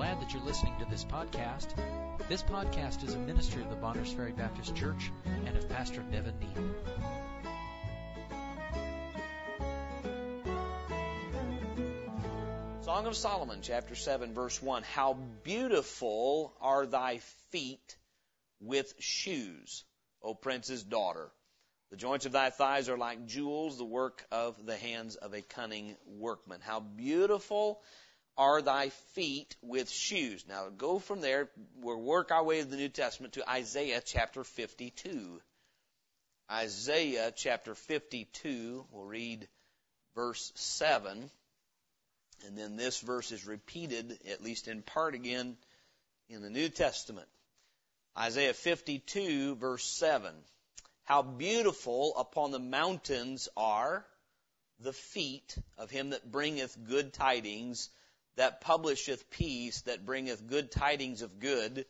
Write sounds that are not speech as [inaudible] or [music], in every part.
glad that you're listening to this podcast. This podcast is a ministry of the Bonners Ferry Baptist Church and of Pastor Nevin Neal. Song of Solomon, chapter 7, verse 1. How beautiful are thy feet with shoes, O prince's daughter. The joints of thy thighs are like jewels, the work of the hands of a cunning workman. How beautiful are thy feet with shoes. Now go from there, we'll work our way to the New Testament to Isaiah chapter 52. Isaiah chapter 52, we'll read verse 7. And then this verse is repeated, at least in part again, in the New Testament. Isaiah 52 verse 7. How beautiful upon the mountains are the feet of him that bringeth good tidings, that publisheth peace, that bringeth good tidings of good,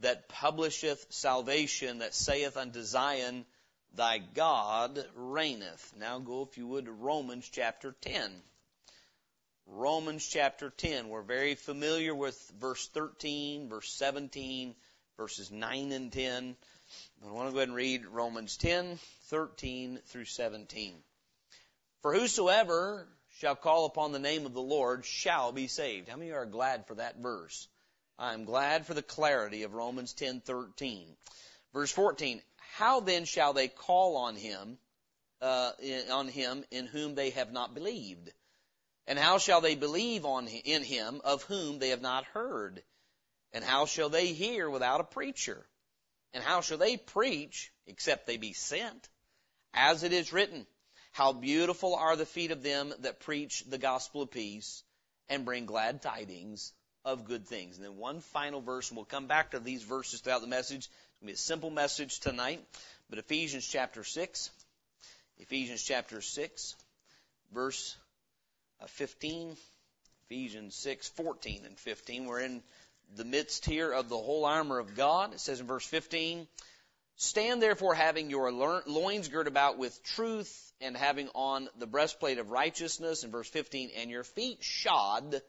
that publisheth salvation, that saith unto Zion, Thy God reigneth. Now go, if you would, to Romans chapter 10. Romans chapter 10. We're very familiar with verse 13, verse 17, verses 9 and 10. I want to go ahead and read Romans 10, 13 through 17. For whosoever shall call upon the name of the Lord shall be saved. How many are glad for that verse? I'm glad for the clarity of Romans 10:13. Verse 14. How then shall they call on him uh, on him in whom they have not believed? And how shall they believe on in him of whom they have not heard? And how shall they hear without a preacher? And how shall they preach except they be sent? As it is written, how beautiful are the feet of them that preach the gospel of peace and bring glad tidings of good things. And then one final verse, and we'll come back to these verses throughout the message. It's going to be a simple message tonight. But Ephesians chapter 6, Ephesians chapter 6, verse uh, 15, Ephesians 6, 14 and 15. We're in the midst here of the whole armor of God. It says in verse 15, Stand therefore having your loins girt about with truth and having on the breastplate of righteousness in verse 15 and your feet shod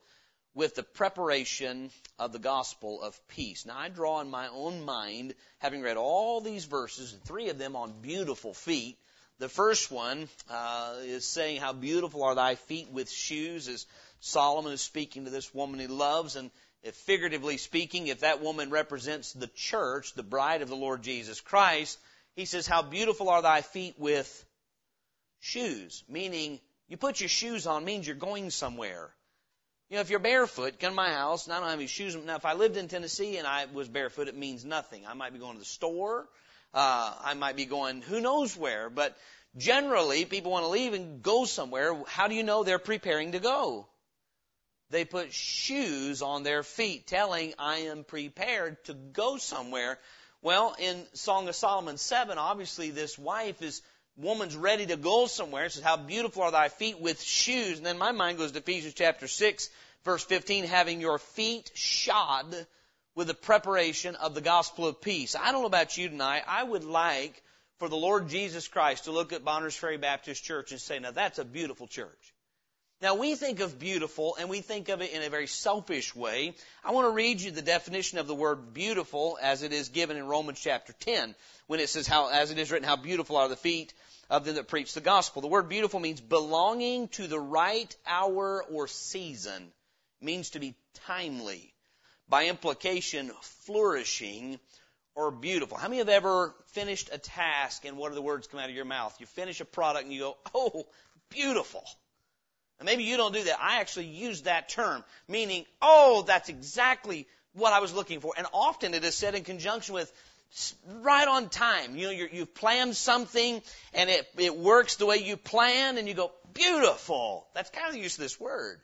with the preparation of the gospel of peace. Now I draw in my own mind, having read all these verses, and three of them on beautiful feet. The first one uh, is saying, "How beautiful are thy feet with shoes," as Solomon is speaking to this woman he loves, and if figuratively speaking, if that woman represents the church, the bride of the Lord Jesus Christ, he says, How beautiful are thy feet with shoes. Meaning, you put your shoes on means you're going somewhere. You know, if you're barefoot, come to my house, and I don't have any shoes. Now, if I lived in Tennessee and I was barefoot, it means nothing. I might be going to the store. Uh, I might be going who knows where. But generally, people want to leave and go somewhere. How do you know they're preparing to go? They put shoes on their feet, telling, I am prepared to go somewhere. Well, in Song of Solomon 7, obviously this wife is, woman's ready to go somewhere. It says, how beautiful are thy feet with shoes. And then my mind goes to Ephesians chapter 6, verse 15, having your feet shod with the preparation of the gospel of peace. I don't know about you tonight. I would like for the Lord Jesus Christ to look at Bonners Ferry Baptist Church and say, now that's a beautiful church. Now we think of beautiful and we think of it in a very selfish way. I want to read you the definition of the word beautiful as it is given in Romans chapter 10 when it says how, as it is written, how beautiful are the feet of them that preach the gospel. The word beautiful means belonging to the right hour or season. It means to be timely. By implication, flourishing or beautiful. How many have ever finished a task and what are the words come out of your mouth? You finish a product and you go, oh, beautiful. And maybe you don't do that. I actually use that term, meaning, oh, that's exactly what I was looking for. And often it is said in conjunction with right on time. You know, you have planned something and it, it works the way you planned and you go, beautiful. That's kind of the use of this word.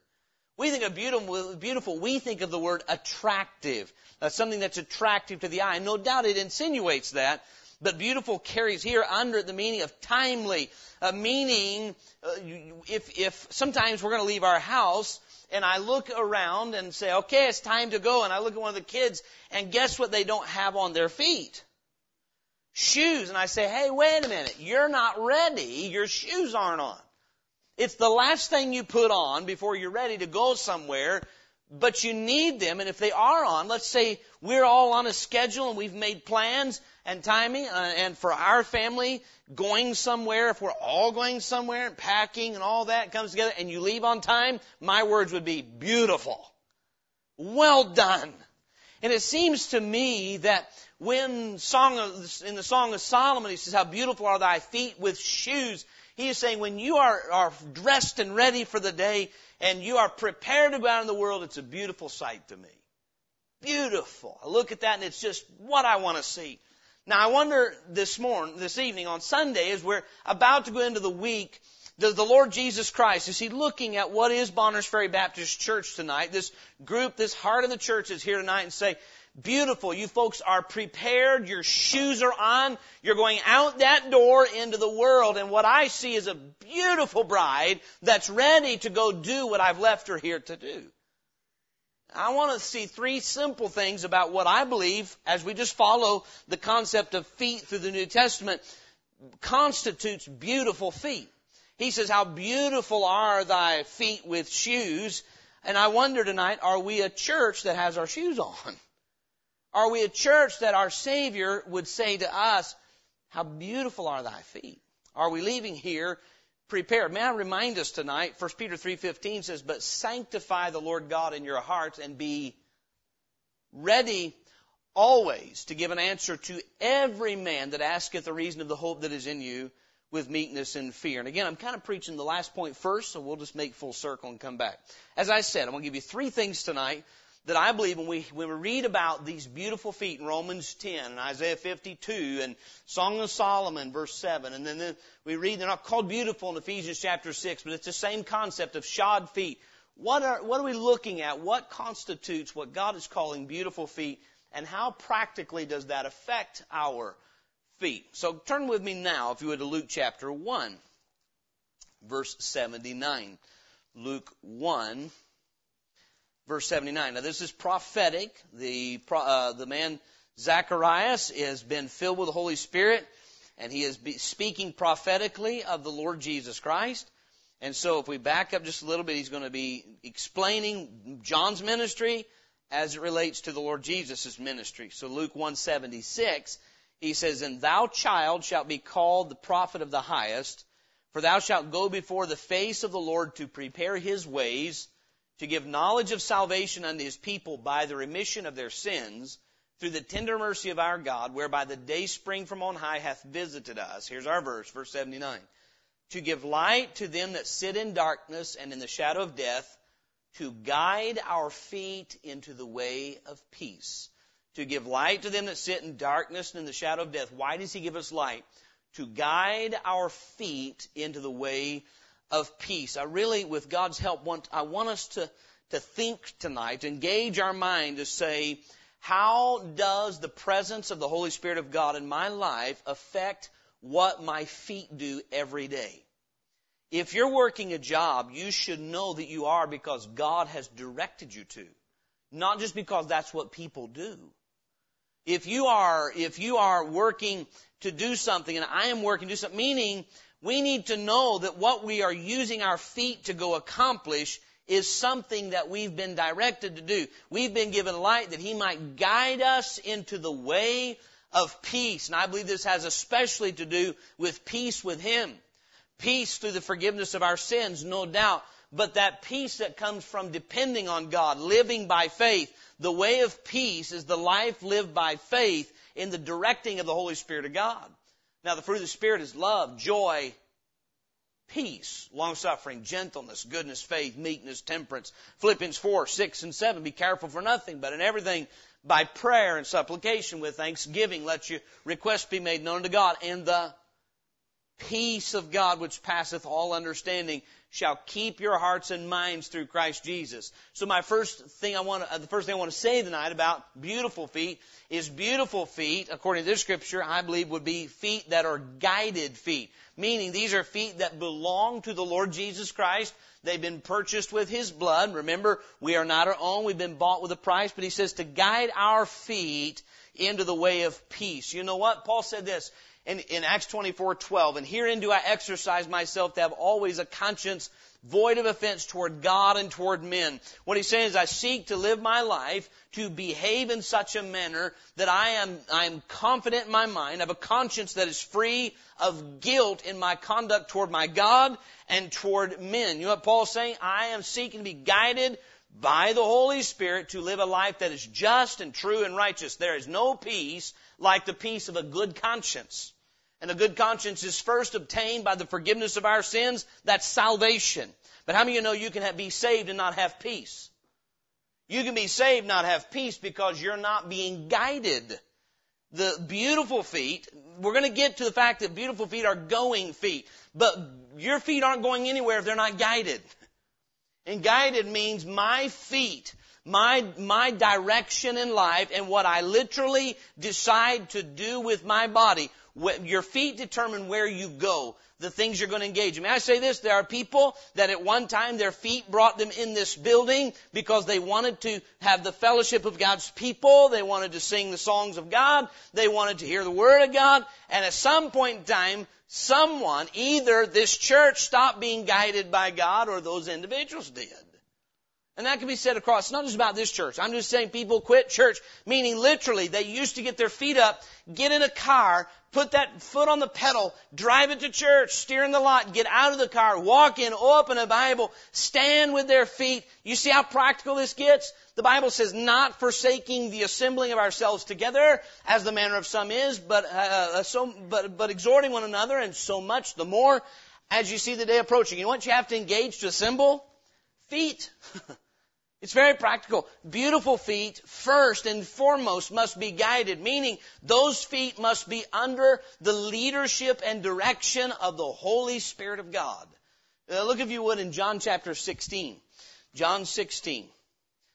We think of beautiful, beautiful, we think of the word attractive. That's something that's attractive to the eye. No doubt it insinuates that, but beautiful carries here under the meaning of timely, uh, meaning uh, if, if sometimes we're going to leave our house and I look around and say, okay, it's time to go, and I look at one of the kids and guess what they don't have on their feet? Shoes. And I say, hey, wait a minute, you're not ready, your shoes aren't on. It's the last thing you put on before you're ready to go somewhere but you need them. And if they are on, let's say we're all on a schedule and we've made plans and timing, uh, and for our family going somewhere, if we're all going somewhere and packing and all that comes together, and you leave on time, my words would be beautiful. Well done. And it seems to me that when song of, in the Song of Solomon, he says, how beautiful are thy feet with shoes. He is saying when you are, are dressed and ready for the day and you are prepared to go out in the world, it's a beautiful sight to me. Beautiful. I look at that and it's just what I want to see. Now I wonder this morning, this evening on Sunday, as we're about to go into the week, does the Lord Jesus Christ, is He looking at what is Bonners Ferry Baptist Church tonight? This group, this heart of the church is here tonight and say, beautiful. You folks are prepared. Your shoes are on. You're going out that door into the world. And what I see is a beautiful bride that's ready to go do what I've left her here to do. I want to see three simple things about what I believe, as we just follow the concept of feet through the New Testament, constitutes beautiful feet. He says, how beautiful are thy feet with shoes. And I wonder tonight, are we a church that has our shoes on? [laughs] Are we a church that our Savior would say to us, How beautiful are thy feet? Are we leaving here prepared? May I remind us tonight, 1 Peter 3.15 says, But sanctify the Lord God in your hearts and be ready always to give an answer to every man that asketh the reason of the hope that is in you with meekness and fear. And again, I'm kind of preaching the last point first, so we'll just make full circle and come back. As I said, I'm going to give you three things tonight that I believe when we, when we read about these beautiful feet in Romans 10 and Isaiah 52 and Song of Solomon verse 7 and then, then we read they're not called beautiful in Ephesians chapter 6 but it's the same concept of shod feet. What are, what are we looking at? What constitutes what God is calling beautiful feet and how practically does that affect our feet? So turn with me now if you would to Luke chapter 1 verse 79. Luke 1 verse 79. Now this is prophetic. The, uh, the man Zacharias has been filled with the Holy Spirit and he is speaking prophetically of the Lord Jesus Christ. And so if we back up just a little bit, he's going to be explaining John's ministry as it relates to the Lord Jesus' ministry. So Luke 176, he says, And thou child shalt be called the prophet of the highest, for thou shalt go before the face of the Lord to prepare his ways, to give knowledge of salvation unto his people by the remission of their sins through the tender mercy of our God, whereby the day spring from on high hath visited us. Here's our verse, verse 79. To give light to them that sit in darkness and in the shadow of death, to guide our feet into the way of peace. To give light to them that sit in darkness and in the shadow of death. Why does he give us light? To guide our feet into the way of peace. I really, with God's help, want, I want us to, to think tonight, engage our mind to say, how does the presence of the Holy Spirit of God in my life affect what my feet do every day? If you're working a job, you should know that you are because God has directed you to. Not just because that's what people do. If you are, if you are working to do something and I am working to do something, meaning we need to know that what we are using our feet to go accomplish is something that we've been directed to do. We've been given light that He might guide us into the way of peace. And I believe this has especially to do with peace with Him. Peace through the forgiveness of our sins, no doubt. But that peace that comes from depending on God, living by faith. The way of peace is the life lived by faith in the directing of the Holy Spirit of God. Now, the fruit of the Spirit is love, joy, peace, long suffering, gentleness, goodness, faith, meekness, temperance. Philippians 4, 6, and 7. Be careful for nothing, but in everything by prayer and supplication with thanksgiving let your requests be made known to God. And the peace of God which passeth all understanding shall keep your hearts and minds through Christ Jesus. So my first thing I want to, uh, the first thing I want to say tonight about beautiful feet is beautiful feet, according to this scripture, I believe would be feet that are guided feet. Meaning these are feet that belong to the Lord Jesus Christ. They've been purchased with His blood. Remember, we are not our own. We've been bought with a price. But He says to guide our feet into the way of peace. You know what? Paul said this. In, in Acts 24, 12, and herein do I exercise myself to have always a conscience void of offense toward God and toward men. What he's saying is I seek to live my life to behave in such a manner that I am, I am confident in my mind, I have a conscience that is free of guilt in my conduct toward my God and toward men. You know what Paul's saying? I am seeking to be guided by the Holy Spirit to live a life that is just and true and righteous. There is no peace like the peace of a good conscience. And a good conscience is first obtained by the forgiveness of our sins. That's salvation. But how many of you know you can have, be saved and not have peace? You can be saved, not have peace because you're not being guided. The beautiful feet, we're going to get to the fact that beautiful feet are going feet. But your feet aren't going anywhere if they're not guided. And guided means my feet, my, my direction in life and what I literally decide to do with my body. Your feet determine where you go, the things you're going to engage. May I say this? There are people that at one time their feet brought them in this building because they wanted to have the fellowship of God's people. They wanted to sing the songs of God. They wanted to hear the Word of God. And at some point in time, someone, either this church stopped being guided by God or those individuals did. And that can be said across, it's not just about this church. I'm just saying people quit church, meaning literally they used to get their feet up, get in a car, put that foot on the pedal, drive it to church, steer in the lot, get out of the car, walk in, open a Bible, stand with their feet. You see how practical this gets? The Bible says not forsaking the assembling of ourselves together, as the manner of some is, but, uh, uh so, but, but exhorting one another, and so much the more as you see the day approaching. You know what you have to engage to assemble? Feet. [laughs] It's very practical. Beautiful feet, first and foremost, must be guided, meaning those feet must be under the leadership and direction of the Holy Spirit of God. Uh, look, if you would, in John chapter 16. John 16.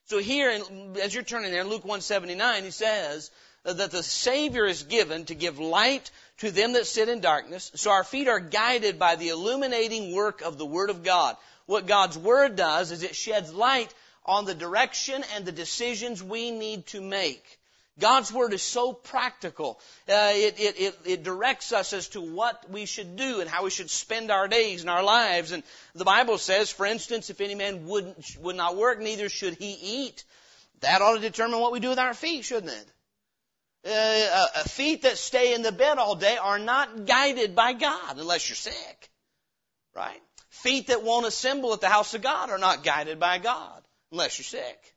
So here, as you're turning there, in Luke 179, he says that the Savior is given to give light to them that sit in darkness. So our feet are guided by the illuminating work of the Word of God. What God's Word does is it sheds light on the direction and the decisions we need to make. God's Word is so practical. Uh, it, it, it, it, directs us as to what we should do and how we should spend our days and our lives. And the Bible says, for instance, if any man would, would not work, neither should he eat. That ought to determine what we do with our feet, shouldn't it? Uh, uh, feet that stay in the bed all day are not guided by God unless you're sick. Right? Feet that won't assemble at the house of God are not guided by God unless you're sick.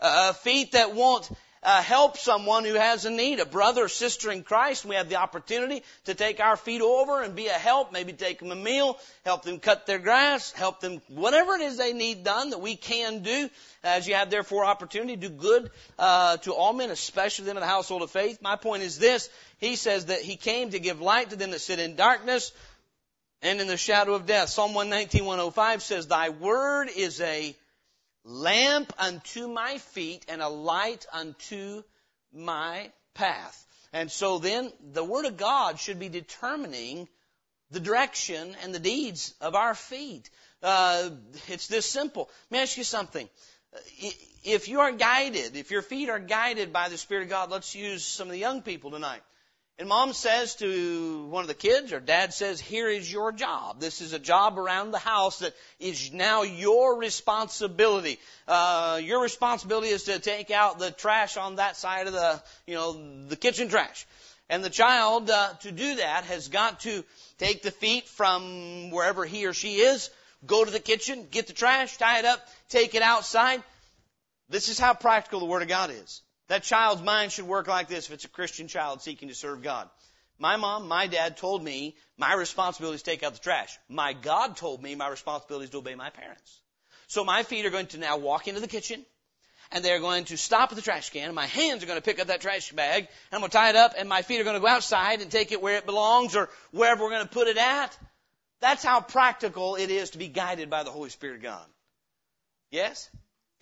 Uh, feet that won't uh, help someone who has a need, a brother or sister in Christ. We have the opportunity to take our feet over and be a help, maybe take them a meal, help them cut their grass, help them, whatever it is they need done that we can do. As you have therefore opportunity, to do good uh, to all men, especially them in the household of faith. My point is this: He says that He came to give light to them that sit in darkness and in the shadow of death. Psalm 119, 105 says, "Thy word is a lamp unto my feet and a light unto my path. And so then the Word of God should be determining the direction and the deeds of our feet. Uh, it's this simple. Let me ask you something. If you are guided, if your feet are guided by the Spirit of God, let's use some of the young people tonight. And mom says to one of the kids, or dad says, here is your job. This is a job around the house that is now your responsibility. Uh, your responsibility is to take out the trash on that side of the, you know, the kitchen trash. And the child, uh, to do that, has got to take the feet from wherever he or she is, go to the kitchen, get the trash, tie it up, take it outside. This is how practical the Word of God is. That child's mind should work like this if it's a Christian child seeking to serve God. My mom, my dad told me my responsibility is to take out the trash. My God told me my responsibility is to obey my parents. So my feet are going to now walk into the kitchen and they're going to stop at the trash can and my hands are going to pick up that trash bag and I'm going to tie it up and my feet are going to go outside and take it where it belongs or wherever we're going to put it at. That's how practical it is to be guided by the Holy Spirit of God. Yes?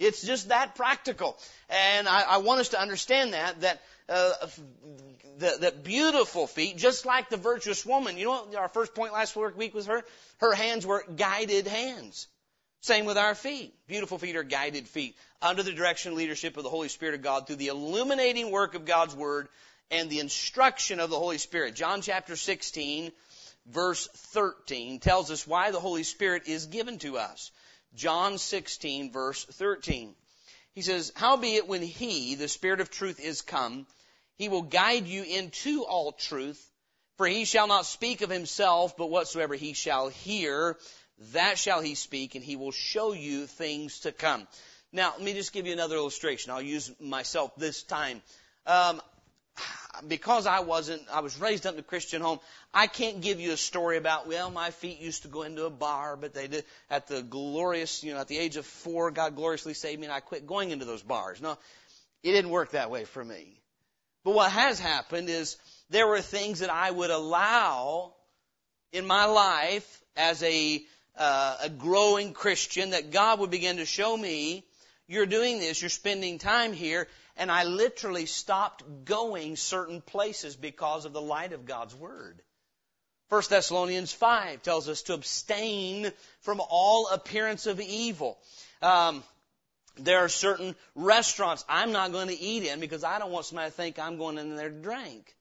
It's just that practical. And I, I want us to understand that, that, uh, the, the beautiful feet, just like the virtuous woman. You know what our first point last week was her? Her hands were guided hands. Same with our feet. Beautiful feet are guided feet under the direction and leadership of the Holy Spirit of God through the illuminating work of God's Word and the instruction of the Holy Spirit. John chapter 16 verse 13 tells us why the Holy Spirit is given to us. John 16 verse 13. He says, Howbeit when He, the Spirit of truth, is come, He will guide you into all truth, for He shall not speak of Himself, but whatsoever He shall hear, that shall He speak, and He will show you things to come. Now, let me just give you another illustration. I'll use myself this time. Um, because I wasn't, I was raised up in a Christian home, I can't give you a story about, well, my feet used to go into a bar, but they did, at the glorious, you know, at the age of four, God gloriously saved me and I quit going into those bars. No, it didn't work that way for me. But what has happened is there were things that I would allow in my life as a, uh, a growing Christian that God would begin to show me, you're doing this, you're spending time here, and I literally stopped going certain places because of the light of God's Word. 1 Thessalonians 5 tells us to abstain from all appearance of evil. Um, there are certain restaurants I'm not going to eat in because I don't want somebody to think I'm going in there to drink.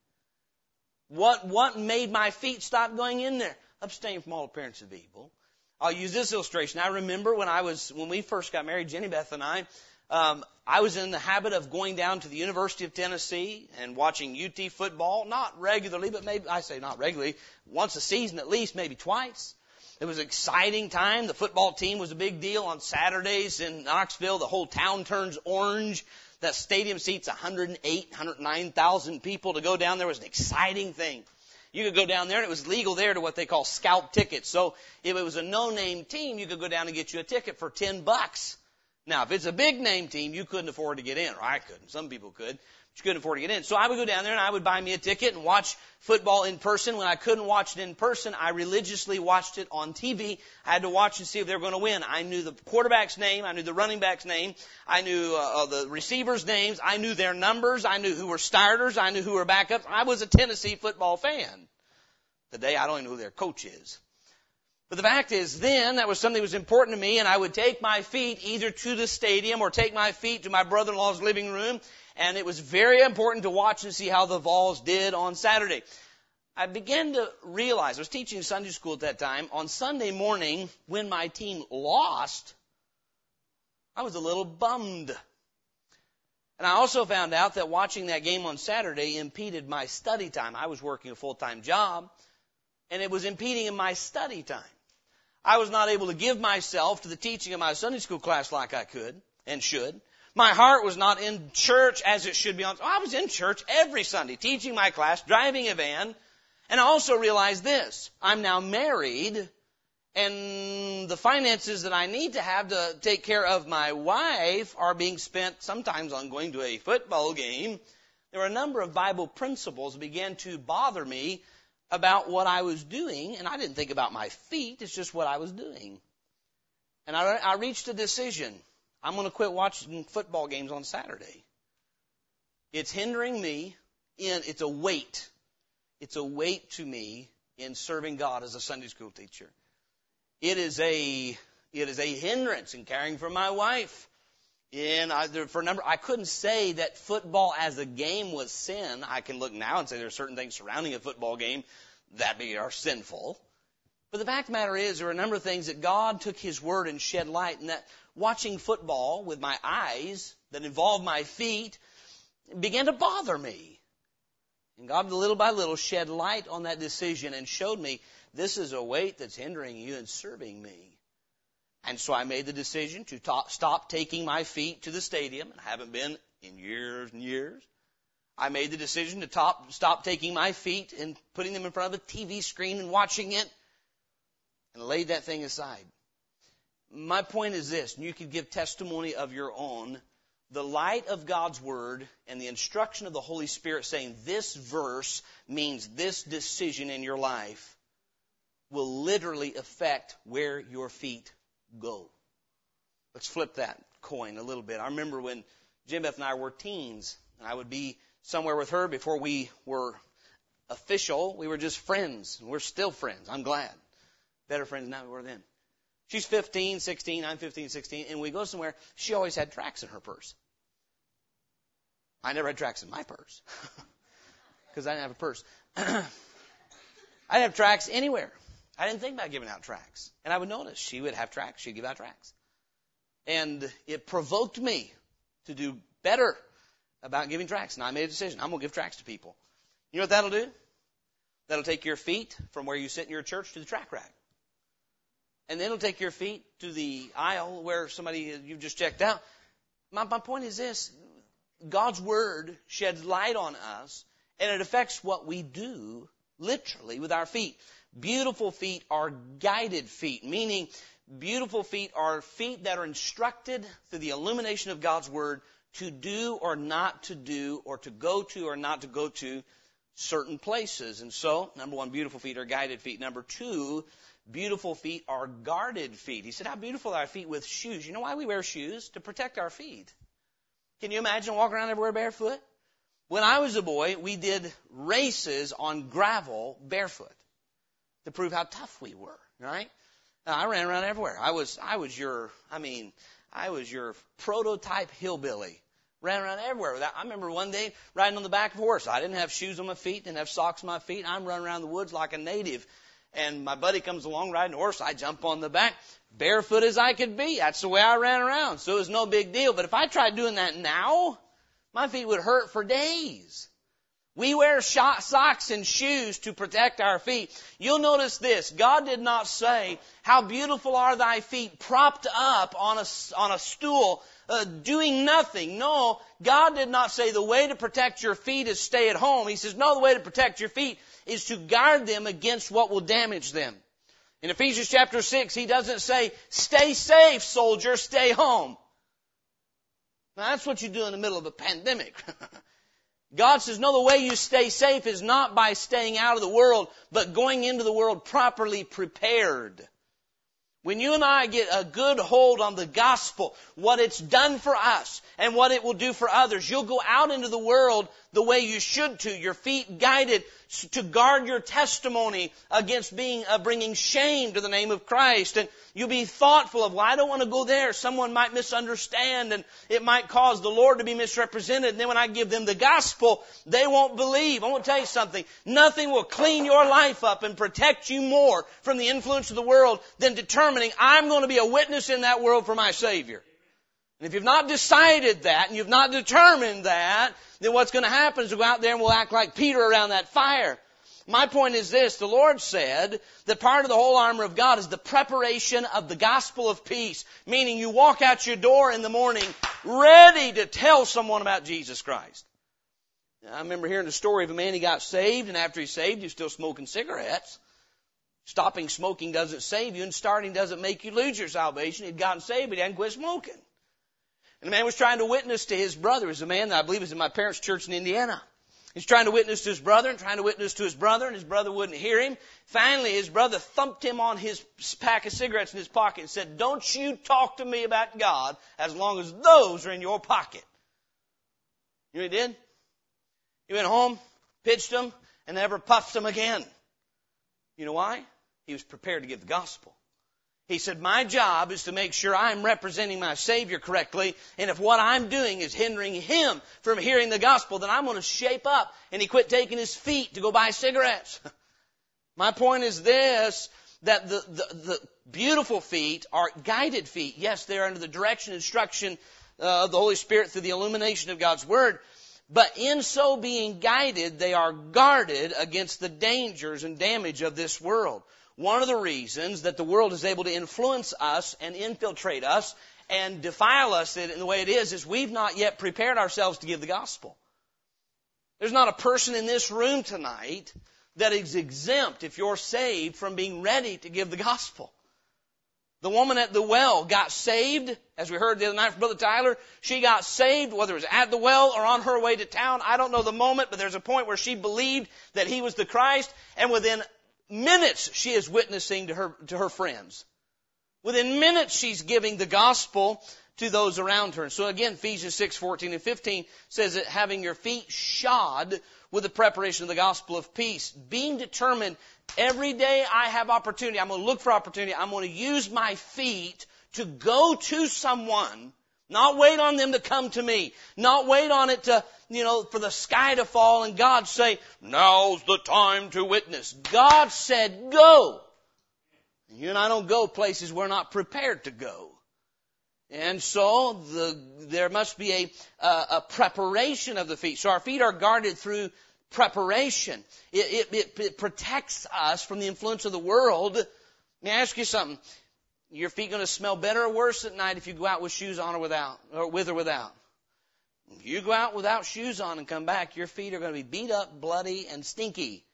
What, what made my feet stop going in there? Abstain from all appearance of evil. I'll use this illustration. I remember when I was, when we first got married, Jenny Beth and I, um, I was in the habit of going down to the University of Tennessee and watching UT football, not regularly, but maybe, I say not regularly, once a season at least, maybe twice. It was an exciting time. The football team was a big deal on Saturdays in Knoxville. The whole town turns orange. That stadium seats 108, 109,000 people. To go down there was an exciting thing. You could go down there and it was legal there to what they call scalp tickets. So if it was a no-name team, you could go down and get you a ticket for 10 bucks. Now, if it's a big name team, you couldn't afford to get in, or I couldn't. Some people could. You couldn't afford to get in. So I would go down there and I would buy me a ticket and watch football in person. When I couldn't watch it in person, I religiously watched it on TV. I had to watch and see if they were going to win. I knew the quarterback's name. I knew the running back's name. I knew uh, uh, the receivers' names. I knew their numbers. I knew who were starters. I knew who were backups. I was a Tennessee football fan. Today, I don't even know who their coach is. But the fact is then that was something that was important to me and I would take my feet either to the stadium or take my feet to my brother-in-law's living room and it was very important to watch and see how the Vols did on Saturday. I began to realize, I was teaching Sunday school at that time, on Sunday morning when my team lost, I was a little bummed. And I also found out that watching that game on Saturday impeded my study time. I was working a full-time job and it was impeding in my study time. I was not able to give myself to the teaching of my Sunday school class like I could and should. My heart was not in church as it should be. I was in church every Sunday, teaching my class, driving a van, and I also realized this. I'm now married, and the finances that I need to have to take care of my wife are being spent sometimes on going to a football game. There were a number of Bible principles that began to bother me about what I was doing, and I didn't think about my feet, it's just what I was doing. And I, I reached a decision. I'm going to quit watching football games on Saturday. It's hindering me in, it's a weight. It's a weight to me in serving God as a Sunday school teacher. It is a, it is a hindrance in caring for my wife. In I, for a number, I couldn't say that football as a game was sin. I can look now and say there are certain things surrounding a football game that are sinful. But the fact of the matter is, there are a number of things that God took His Word and shed light, and that watching football with my eyes that involved my feet began to bother me. And God, little by little, shed light on that decision and showed me this is a weight that's hindering you in serving me. And so I made the decision to stop taking my feet to the stadium. I haven't been in years and years. I made the decision to top, stop taking my feet and putting them in front of a TV screen and watching it and laid that thing aside. My point is this, and you could give testimony of your own. The light of God's Word and the instruction of the Holy Spirit saying this verse means this decision in your life will literally affect where your feet go. Let's flip that coin a little bit. I remember when Jim Beth and I were teens, and I would be somewhere with her before we were official. We were just friends. and We're still friends. I'm glad. Better friends now than we were then. She's 15, 16, I'm 15, 16, and we go somewhere. She always had tracts in her purse. I never had tracts in my purse. [laughs] because I didn't have a purse. [clears throat] I'd have tracts anywhere. I didn't think about giving out tracts. And I would notice she would have tracts, she'd give out tracts. And it provoked me to do better about giving tracts. And I made a decision. I'm going to give tracts to people. You know what that'll do? That'll take your feet from where you sit in your church to the track rack. And then it'll take your feet to the aisle where somebody you've just checked out. My, my point is this. God's Word sheds light on us and it affects what we do literally with our feet. Beautiful feet are guided feet, meaning beautiful feet are feet that are instructed through the illumination of God's Word to do or not to do or to go to or not to go to certain places. And so, number one, beautiful feet are guided feet. Number two, beautiful feet are guarded feet. He said, how beautiful are our feet with shoes. You know why we wear shoes? To protect our feet. Can you imagine walking around everywhere barefoot? When I was a boy, we did races on gravel barefoot to prove how tough we were, right? I ran around everywhere. I was, I was your, I mean, I was your prototype hillbilly. Ran around everywhere. I remember one day riding on the back of a horse. I didn't have shoes on my feet, didn't have socks on my feet. I'm running around the woods like a native. And my buddy comes along riding a horse. I jump on the back, barefoot as I could be. That's the way I ran around. So it was no big deal. But if I tried doing that now, my feet would hurt for days. We wear socks and shoes to protect our feet. You'll notice this. God did not say, how beautiful are thy feet propped up on a, on a stool, uh, doing nothing. No, God did not say the way to protect your feet is stay at home. He says, no, the way to protect your feet is to guard them against what will damage them. In Ephesians chapter 6, he doesn't say, stay safe, soldier, stay home. Now that's what you do in the middle of a pandemic. [laughs] God says, no, the way you stay safe is not by staying out of the world, but going into the world properly prepared. When you and I get a good hold on the gospel, what it's done for us and what it will do for others, you'll go out into the world the way you should to, your feet guided to guard your testimony against being, uh, bringing shame to the name of Christ. And you'll be thoughtful of, well, I don't want to go there. Someone might misunderstand and it might cause the Lord to be misrepresented. And then when I give them the gospel, they won't believe. I want to tell you something. Nothing will clean your life up and protect you more from the influence of the world than determining I'm going to be a witness in that world for my Savior. And if you've not decided that and you've not determined that, then what's going to happen is we'll go out there and we'll act like Peter around that fire. My point is this, the Lord said that part of the whole armor of God is the preparation of the gospel of peace, meaning you walk out your door in the morning ready to tell someone about Jesus Christ. I remember hearing the story of a man, he got saved, and after he's saved, he's still smoking cigarettes. Stopping smoking doesn't save you, and starting doesn't make you lose your salvation. He'd gotten saved, but he hadn't quit smoking. And the man was trying to witness to his brother. It was a man that I believe was in my parents' church in Indiana. He's trying to witness to his brother and trying to witness to his brother, and his brother wouldn't hear him. Finally, his brother thumped him on his pack of cigarettes in his pocket and said, Don't you talk to me about God as long as those are in your pocket. You know what he did? He went home, pitched them, and never puffed them again. You know why? He was prepared to give the gospel. He said, my job is to make sure I'm representing my Savior correctly, and if what I'm doing is hindering Him from hearing the gospel, then I'm going to shape up. And he quit taking his feet to go buy cigarettes. [laughs] my point is this, that the, the, the, beautiful feet are guided feet. Yes, they're under the direction, instruction uh, of the Holy Spirit through the illumination of God's Word. But in so being guided, they are guarded against the dangers and damage of this world. One of the reasons that the world is able to influence us and infiltrate us and defile us in the way it is is we've not yet prepared ourselves to give the gospel. There's not a person in this room tonight that is exempt if you're saved from being ready to give the gospel. The woman at the well got saved, as we heard the other night from Brother Tyler. She got saved, whether it was at the well or on her way to town. I don't know the moment, but there's a point where she believed that he was the Christ, and within minutes she is witnessing to her, to her friends. Within minutes she's giving the gospel to those around her. So again, Ephesians 6, 14 and 15 says that having your feet shod with the preparation of the gospel of peace, being determined every day I have opportunity, I'm going to look for opportunity, I'm going to use my feet to go to someone Not wait on them to come to me. Not wait on it to, you know, for the sky to fall and God say, now's the time to witness. God said, go. You and I don't go places we're not prepared to go. And so the, there must be a, a, a, preparation of the feet. So our feet are guarded through preparation. It, it, it, it protects us from the influence of the world. Let me ask you something. Your feet going to smell better or worse at night if you go out with shoes on or without, or with or without? If you go out without shoes on and come back, your feet are going to be beat up, bloody, and stinky.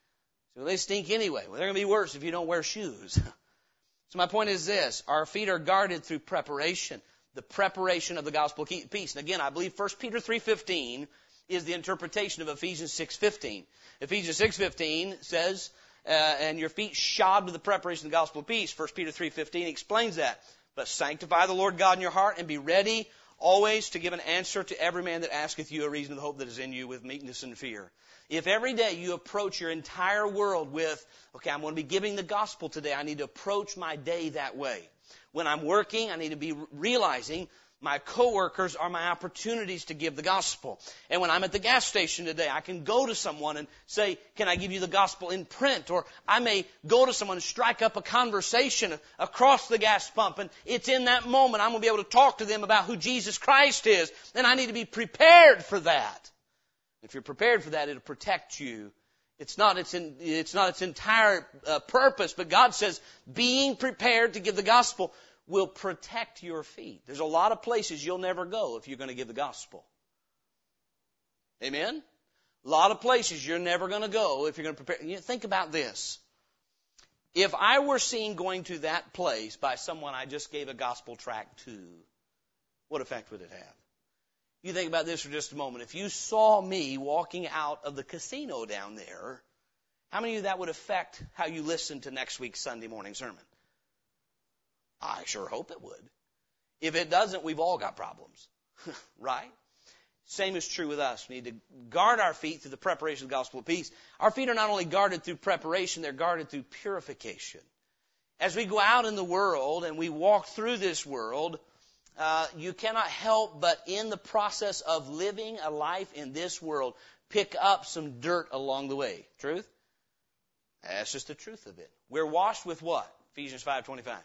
So they stink anyway. Well, they're going to be worse if you don't wear shoes. [laughs] so my point is this. Our feet are guarded through preparation the preparation of the gospel of peace. And again, I believe 1 Peter 3.15 is the interpretation of Ephesians 6.15. Ephesians 6.15 says, uh, and your feet shod with the preparation of the gospel of peace. 1 Peter 3.15 explains that. But sanctify the Lord God in your heart and be ready always to give an answer to every man that asketh you a reason of the hope that is in you with meekness and fear. If every day you approach your entire world with, okay, I'm going to be giving the gospel today, I need to approach my day that way. When I'm working, I need to be realizing my coworkers are my opportunities to give the gospel. And when I'm at the gas station today, I can go to someone and say, can I give you the gospel in print? Or I may go to someone and strike up a conversation across the gas pump and it's in that moment I'm going to be able to talk to them about who Jesus Christ is. And I need to be prepared for that. If you're prepared for that, it'll protect you it's not its, in, it's not its entire uh, purpose, but God says being prepared to give the gospel will protect your feet. There's a lot of places you'll never go if you're going to give the gospel. Amen? A lot of places you're never going to go if you're going to prepare. You know, think about this. If I were seen going to that place by someone I just gave a gospel tract to, what effect would it have? You think about this for just a moment. If you saw me walking out of the casino down there, how many of you that would affect how you listen to next week's Sunday morning sermon? I sure hope it would. If it doesn't, we've all got problems. [laughs] right? Same is true with us. We need to guard our feet through the preparation of the gospel of peace. Our feet are not only guarded through preparation, they're guarded through purification. As we go out in the world and we walk through this world, uh, you cannot help but in the process of living a life in this world pick up some dirt along the way. Truth? That's just the truth of it. We're washed with what? Ephesians 5:25.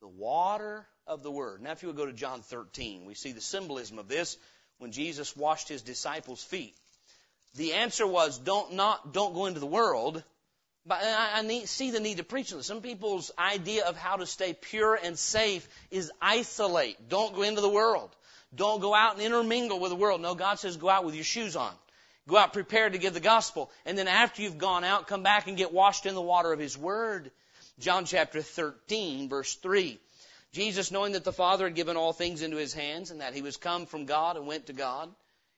The water of the word. Now if you would go to John 13, we see the symbolism of this when Jesus washed his disciples' feet. The answer was don't not don't go into the world, but I, need, see the need to preach this. Some people's idea of how to stay pure and safe is isolate. Don't go into the world. Don't go out and intermingle with the world. No, God says go out with your shoes on. Go out prepared to give the gospel. And then after you've gone out, come back and get washed in the water of His Word. John chapter 13 verse 3. Jesus, knowing that the Father had given all things into His hands and that He was come from God and went to God,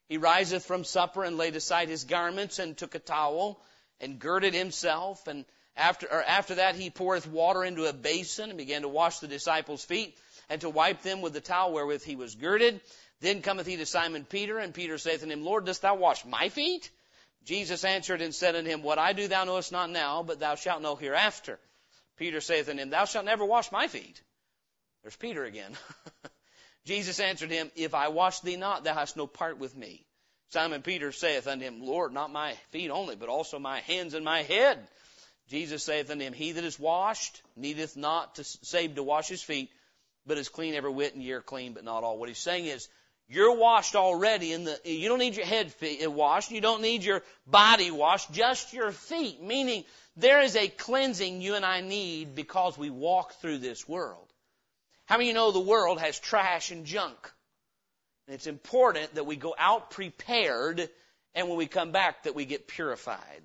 He riseth from supper and laid aside His garments and took a towel and girded himself. And after, after that, he poureth water into a basin and began to wash the disciples' feet and to wipe them with the towel wherewith he was girded. Then cometh he to Simon Peter, and Peter saith unto him, Lord, dost thou wash my feet? Jesus answered and said unto him, What I do thou knowest not now, but thou shalt know hereafter. Peter saith unto him, Thou shalt never wash my feet. There's Peter again. [laughs] Jesus answered him, If I wash thee not, thou hast no part with me. Simon Peter saith unto him, Lord, not my feet only, but also my hands and my head. Jesus saith unto him, He that is washed needeth not to save to wash his feet, but is clean every whit, and ye are clean, but not all. What he's saying is, you're washed already in the, you don't need your head washed, you don't need your body washed, just your feet. Meaning, there is a cleansing you and I need because we walk through this world. How many of you know the world has trash and junk? And it's important that we go out prepared and when we come back that we get purified.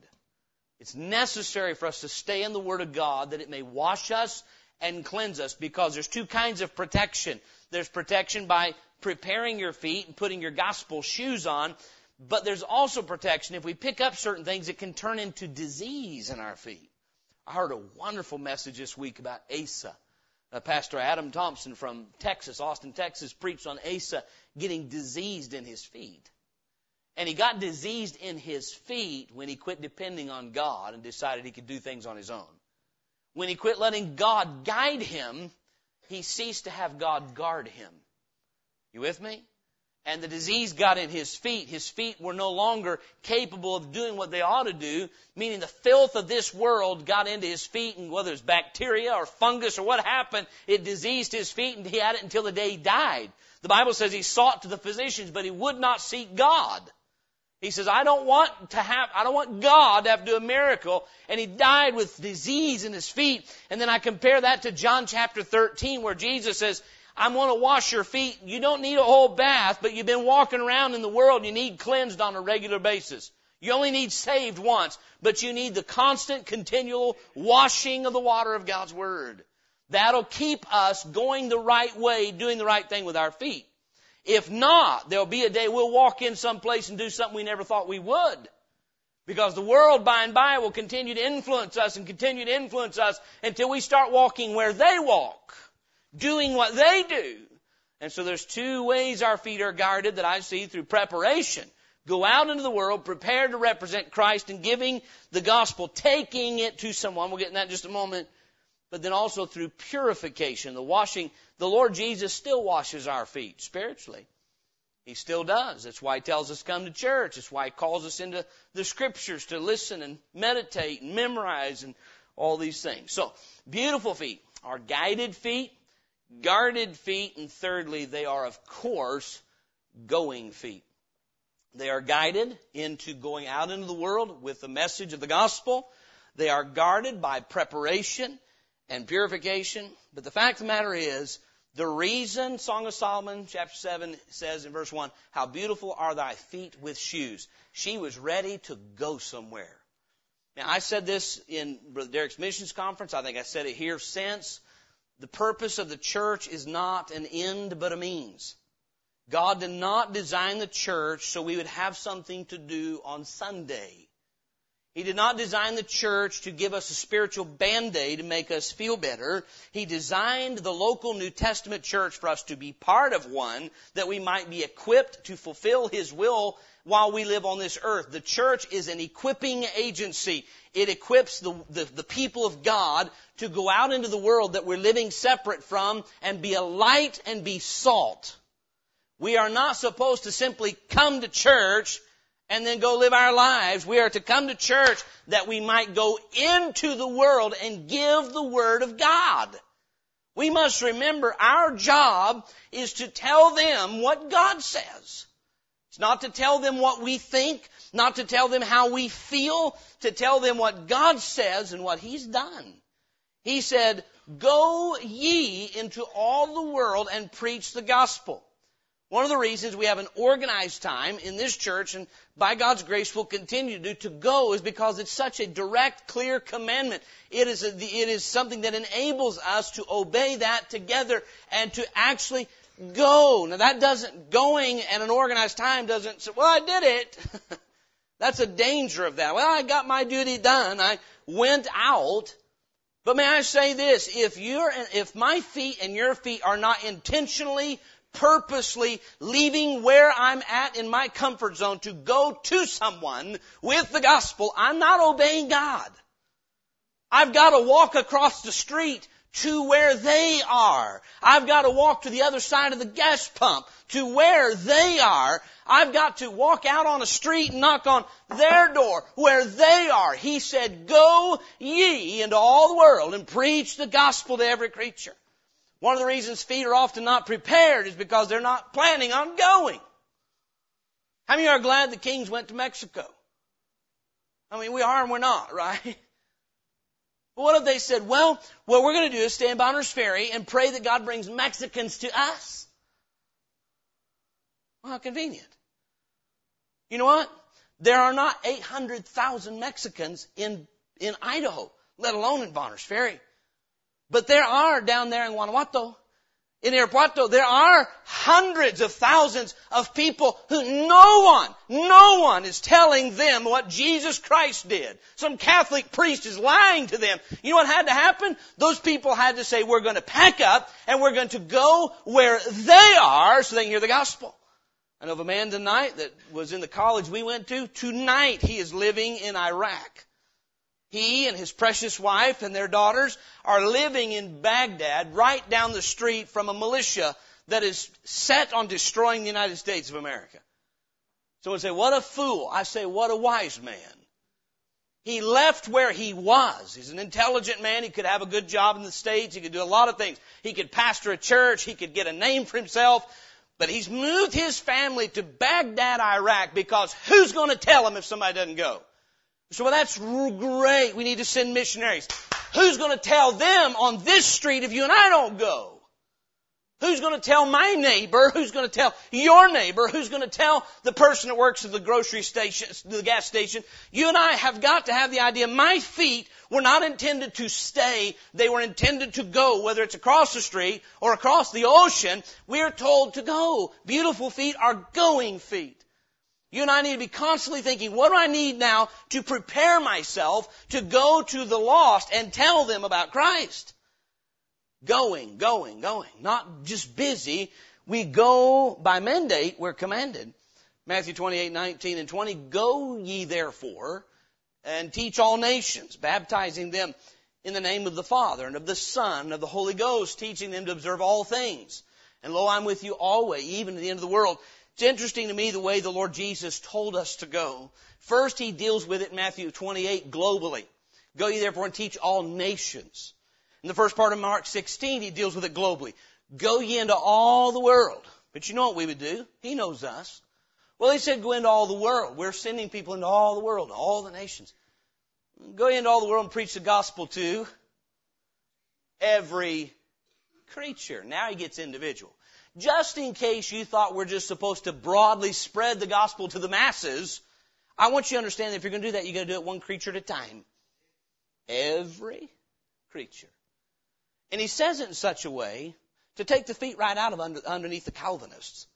It's necessary for us to stay in the Word of God that it may wash us and cleanse us because there's two kinds of protection. There's protection by preparing your feet and putting your gospel shoes on, but there's also protection if we pick up certain things it can turn into disease in our feet. I heard a wonderful message this week about Asa. Uh, Pastor Adam Thompson from Texas, Austin, Texas, preached on Asa getting diseased in his feet. And he got diseased in his feet when he quit depending on God and decided he could do things on his own. When he quit letting God guide him, he ceased to have God guard him. You with me? And the disease got in his feet. His feet were no longer capable of doing what they ought to do, meaning the filth of this world got into his feet, and whether it's bacteria or fungus or what happened, it diseased his feet, and he had it until the day he died. The Bible says he sought to the physicians, but he would not seek God. He says, I don't want to have, I don't want God to have to do a miracle. And he died with disease in his feet. And then I compare that to John chapter 13 where Jesus says, I'm going to wash your feet. You don't need a whole bath, but you've been walking around in the world. You need cleansed on a regular basis. You only need saved once, but you need the constant, continual washing of the water of God's Word. That'll keep us going the right way, doing the right thing with our feet. If not, there'll be a day we'll walk in some place and do something we never thought we would. Because the world by and by will continue to influence us and continue to influence us until we start walking where they walk, doing what they do. And so there's two ways our feet are guarded that I see through preparation. Go out into the world, prepared to represent Christ and giving the gospel, taking it to someone. We'll get in that in just a moment. But then also through purification, the washing the Lord Jesus still washes our feet spiritually. He still does. That's why He tells us to come to church. That's why He calls us into the Scriptures to listen and meditate and memorize and all these things. So, beautiful feet Our guided feet, guarded feet, and thirdly, they are, of course, going feet. They are guided into going out into the world with the message of the gospel. They are guarded by preparation and purification. But the fact of the matter is, the reason Song of Solomon chapter 7 says in verse 1, how beautiful are thy feet with shoes. She was ready to go somewhere. Now I said this in Brother Derek's missions conference. I think I said it here since. The purpose of the church is not an end but a means. God did not design the church so we would have something to do on Sunday. He did not design the church to give us a spiritual band-aid to make us feel better. He designed the local New Testament church for us to be part of one that we might be equipped to fulfill His will while we live on this earth. The church is an equipping agency. It equips the, the, the, people of God to go out into the world that we're living separate from and be a light and be salt. We are not supposed to simply come to church and then go live our lives. We are to come to church that we might go into the world and give the Word of God. We must remember our job is to tell them what God says. It's not to tell them what we think, not to tell them how we feel, to tell them what God says and what He's done. He said, Go ye into all the world and preach the gospel. One of the reasons we have an organized time in this church, and by God's grace will continue to do, to go is because it's such a direct, clear commandment. It is, a, it is something that enables us to obey that together and to actually go. Now that doesn't, going at an organized time doesn't say, well, I did it. [laughs] That's a danger of that. Well, I got my duty done. I went out. But may I say this, if you're, if my feet and your feet are not intentionally purposely leaving where I'm at in my comfort zone to go to someone with the gospel, I'm not obeying God. I've got to walk across the street to where they are. I've got to walk to the other side of the gas pump to where they are. I've got to walk out on a street and knock on their door where they are. He said, go ye into all the world and preach the gospel to every creature. One of the reasons feet are often not prepared is because they're not planning on going. How many are glad the Kings went to Mexico? I mean, we are and we're not, [laughs] right? But what if they said, well, what we're going to do is stay in Bonners Ferry and pray that God brings Mexicans to us? Well, how convenient. You know what? There are not 800,000 Mexicans in, in Idaho, let alone in Bonners Ferry. But there are down there in Guanajuato, in Irapuato, there are hundreds of thousands of people who no one, no one is telling them what Jesus Christ did. Some Catholic priest is lying to them. You know what had to happen? Those people had to say, we're going to pack up and we're going to go where they are so they can hear the gospel. I know of a man tonight that was in the college we went to. Tonight he is living in Iraq. He and his precious wife and their daughters are living in Baghdad right down the street from a militia that is set on destroying the United States of America. Someone say, what a fool. I say, what a wise man. He left where he was. He's an intelligent man. He could have a good job in the States. He could do a lot of things. He could pastor a church. He could get a name for himself. But he's moved his family to Baghdad, Iraq because who's going to tell him if somebody doesn't go? So well, that's great. We need to send missionaries. Who's going to tell them on this street if you and I don't go? Who's going to tell my neighbor? Who's going to tell your neighbor? Who's going to tell the person that works at the grocery station, the gas station? You and I have got to have the idea my feet were not intended to stay. They were intended to go, whether it's across the street or across the ocean. We are told to go. Beautiful feet are going feet. You and I need to be constantly thinking, what do I need now to prepare myself to go to the lost and tell them about Christ? Going, going, going. Not just busy. We go by mandate, we're commanded. Matthew 28, 19 and 20, go ye therefore and teach all nations, baptizing them in the name of the Father and of the Son and of the Holy Ghost, teaching them to observe all things. And lo, I'm with you always, even to the end of the world. It's interesting to me the way the Lord Jesus told us to go. First, He deals with it in Matthew 28 globally. Go ye therefore and teach all nations. In the first part of Mark 16, he deals with it globally. Go ye into all the world. But you know what we would do? He knows us. Well, he said go into all the world. We're sending people into all the world, all the nations. Go into all the world and preach the gospel to every creature. Now he gets individual. Just in case you thought we're just supposed to broadly spread the gospel to the masses, I want you to understand that if you're going to do that, you're going to do it one creature at a time. Every creature. And he says it in such a way to take the feet right out of under, underneath the Calvinists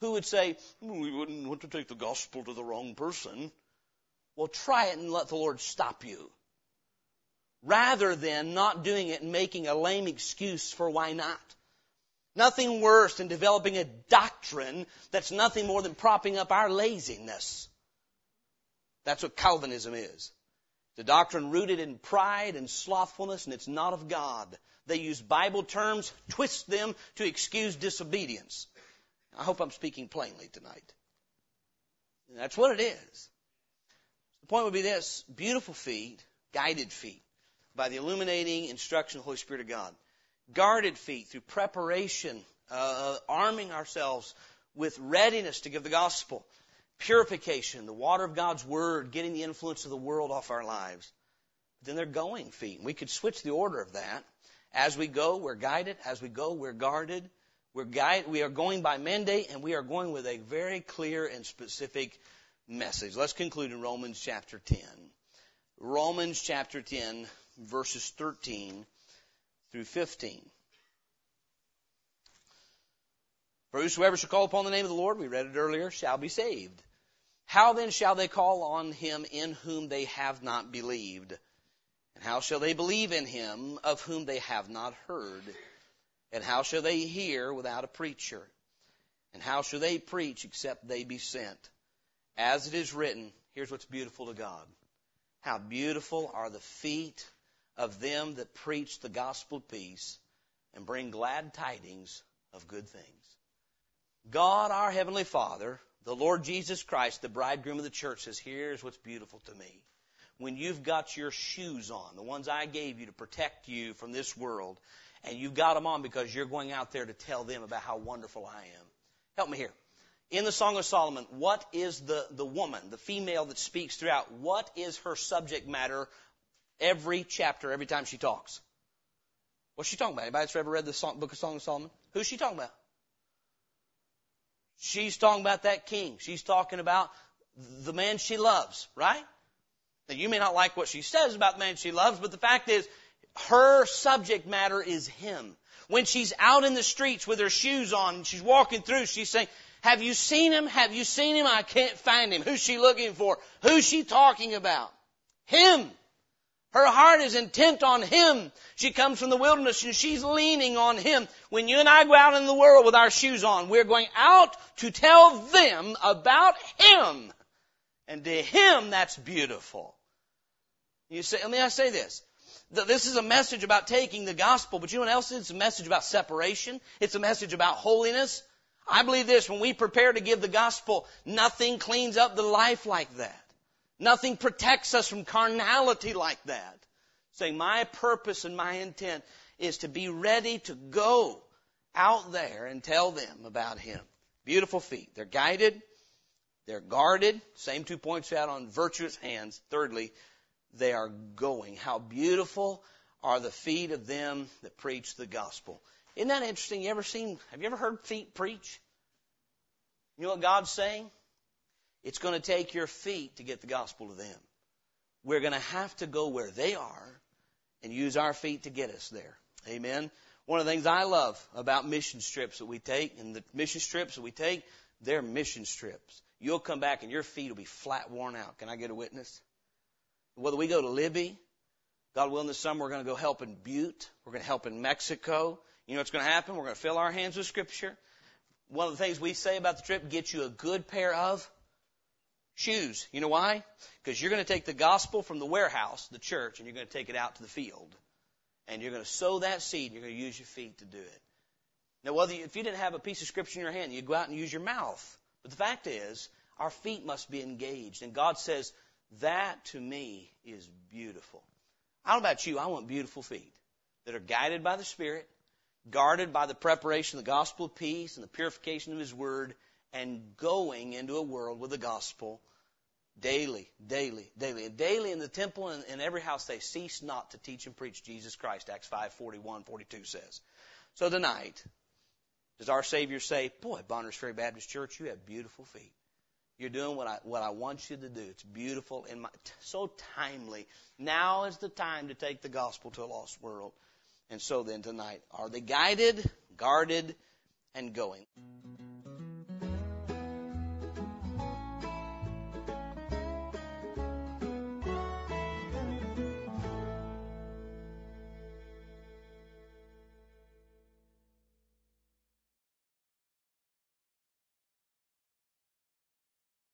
who would say, hmm, we wouldn't want to take the gospel to the wrong person. Well, try it and let the Lord stop you. Rather than not doing it and making a lame excuse for why not. Nothing worse than developing a doctrine that's nothing more than propping up our laziness. That's what Calvinism is. The doctrine rooted in pride and slothfulness, and it's not of God. They use Bible terms, twist them to excuse disobedience. I hope I'm speaking plainly tonight. And that's what it is. The point would be this beautiful feet, guided feet, by the illuminating instruction of the Holy Spirit of God. Guarded feet through preparation, uh, arming ourselves with readiness to give the gospel. Purification, the water of God's Word, getting the influence of the world off our lives. Then they're going feet. We could switch the order of that. As we go, we're guided. As we go, we're guarded. We're guide, we are going by mandate and we are going with a very clear and specific message. Let's conclude in Romans chapter 10. Romans chapter 10 verses 13 through 15. For whosoever shall call upon the name of the Lord, we read it earlier, shall be saved. How then shall they call on him in whom they have not believed? And how shall they believe in him of whom they have not heard? And how shall they hear without a preacher? And how shall they preach except they be sent? As it is written, here's what's beautiful to God. How beautiful are the feet of them that preach the gospel of peace and bring glad tidings of good things. God, our Heavenly Father, the Lord Jesus Christ, the bridegroom of the church, says, here's what's beautiful to me when you've got your shoes on, the ones I gave you to protect you from this world, and you've got them on because you're going out there to tell them about how wonderful I am. Help me here. In the Song of Solomon, what is the, the woman, the female that speaks throughout, what is her subject matter every chapter, every time she talks? What's she talking about? Anybody that's ever read the song, book of Song of Solomon? Who's she talking about? She's talking about that king. She's talking about the man she loves, right? Now, you may not like what she says about the man she loves, but the fact is, her subject matter is him. When she's out in the streets with her shoes on and she's walking through, she's saying, have you seen him? Have you seen him? I can't find him. Who's she looking for? Who's she talking about? Him. Her heart is intent on Him. She comes from the wilderness and she's leaning on Him. When you and I go out in the world with our shoes on, we're going out to tell them about Him. And to him, that's beautiful. You say, let me I say this. This is a message about taking the gospel, but you know what else? It's a message about separation. It's a message about holiness. I believe this, when we prepare to give the gospel, nothing cleans up the life like that. Nothing protects us from carnality like that. Saying, my purpose and my intent is to be ready to go out there and tell them about Him. Beautiful feet. They're guided. They're guarded. Same two points out on virtuous hands. Thirdly, they are going. How beautiful are the feet of them that preach the gospel. Isn't that interesting? You ever seen, have you ever heard feet preach? You know what God's saying? It's going to take your feet to get the gospel to them. We're going to have to go where they are and use our feet to get us there. Amen. One of the things I love about mission trips that we take, and the mission trips that we take, they're mission trips. You'll come back and your feet will be flat worn out. Can I get a witness? Whether we go to Libby, God willing this summer we're going to go help in Butte, we're going to help in Mexico. You know what's going to happen? We're going to fill our hands with Scripture. One of the things we say about the trip, get you a good pair of shoes. You know why? Because you're going to take the gospel from the warehouse, the church, and you're going to take it out to the field and you're going to sow that seed and you're going to use your feet to do it. Now, whether you, if you didn't have a piece of scripture in your hand, you'd go out and use your mouth. But the fact is, our feet must be engaged. And God says, that to me is beautiful. I don't know about you, I want beautiful feet that are guided by the Spirit, guarded by the preparation of the gospel of peace and the purification of His Word, and going into a world with the gospel Daily, daily, daily. And daily in the temple and in every house they cease not to teach and preach Jesus Christ, Acts 5, 41, 42 says. So tonight, does our Savior say, boy, Bonners Ferry Baptist Church, you have beautiful feet. You're doing what I, what I want you to do. It's beautiful and my, so timely. Now is the time to take the gospel to a lost world. And so then tonight, are they guided, guarded, and going?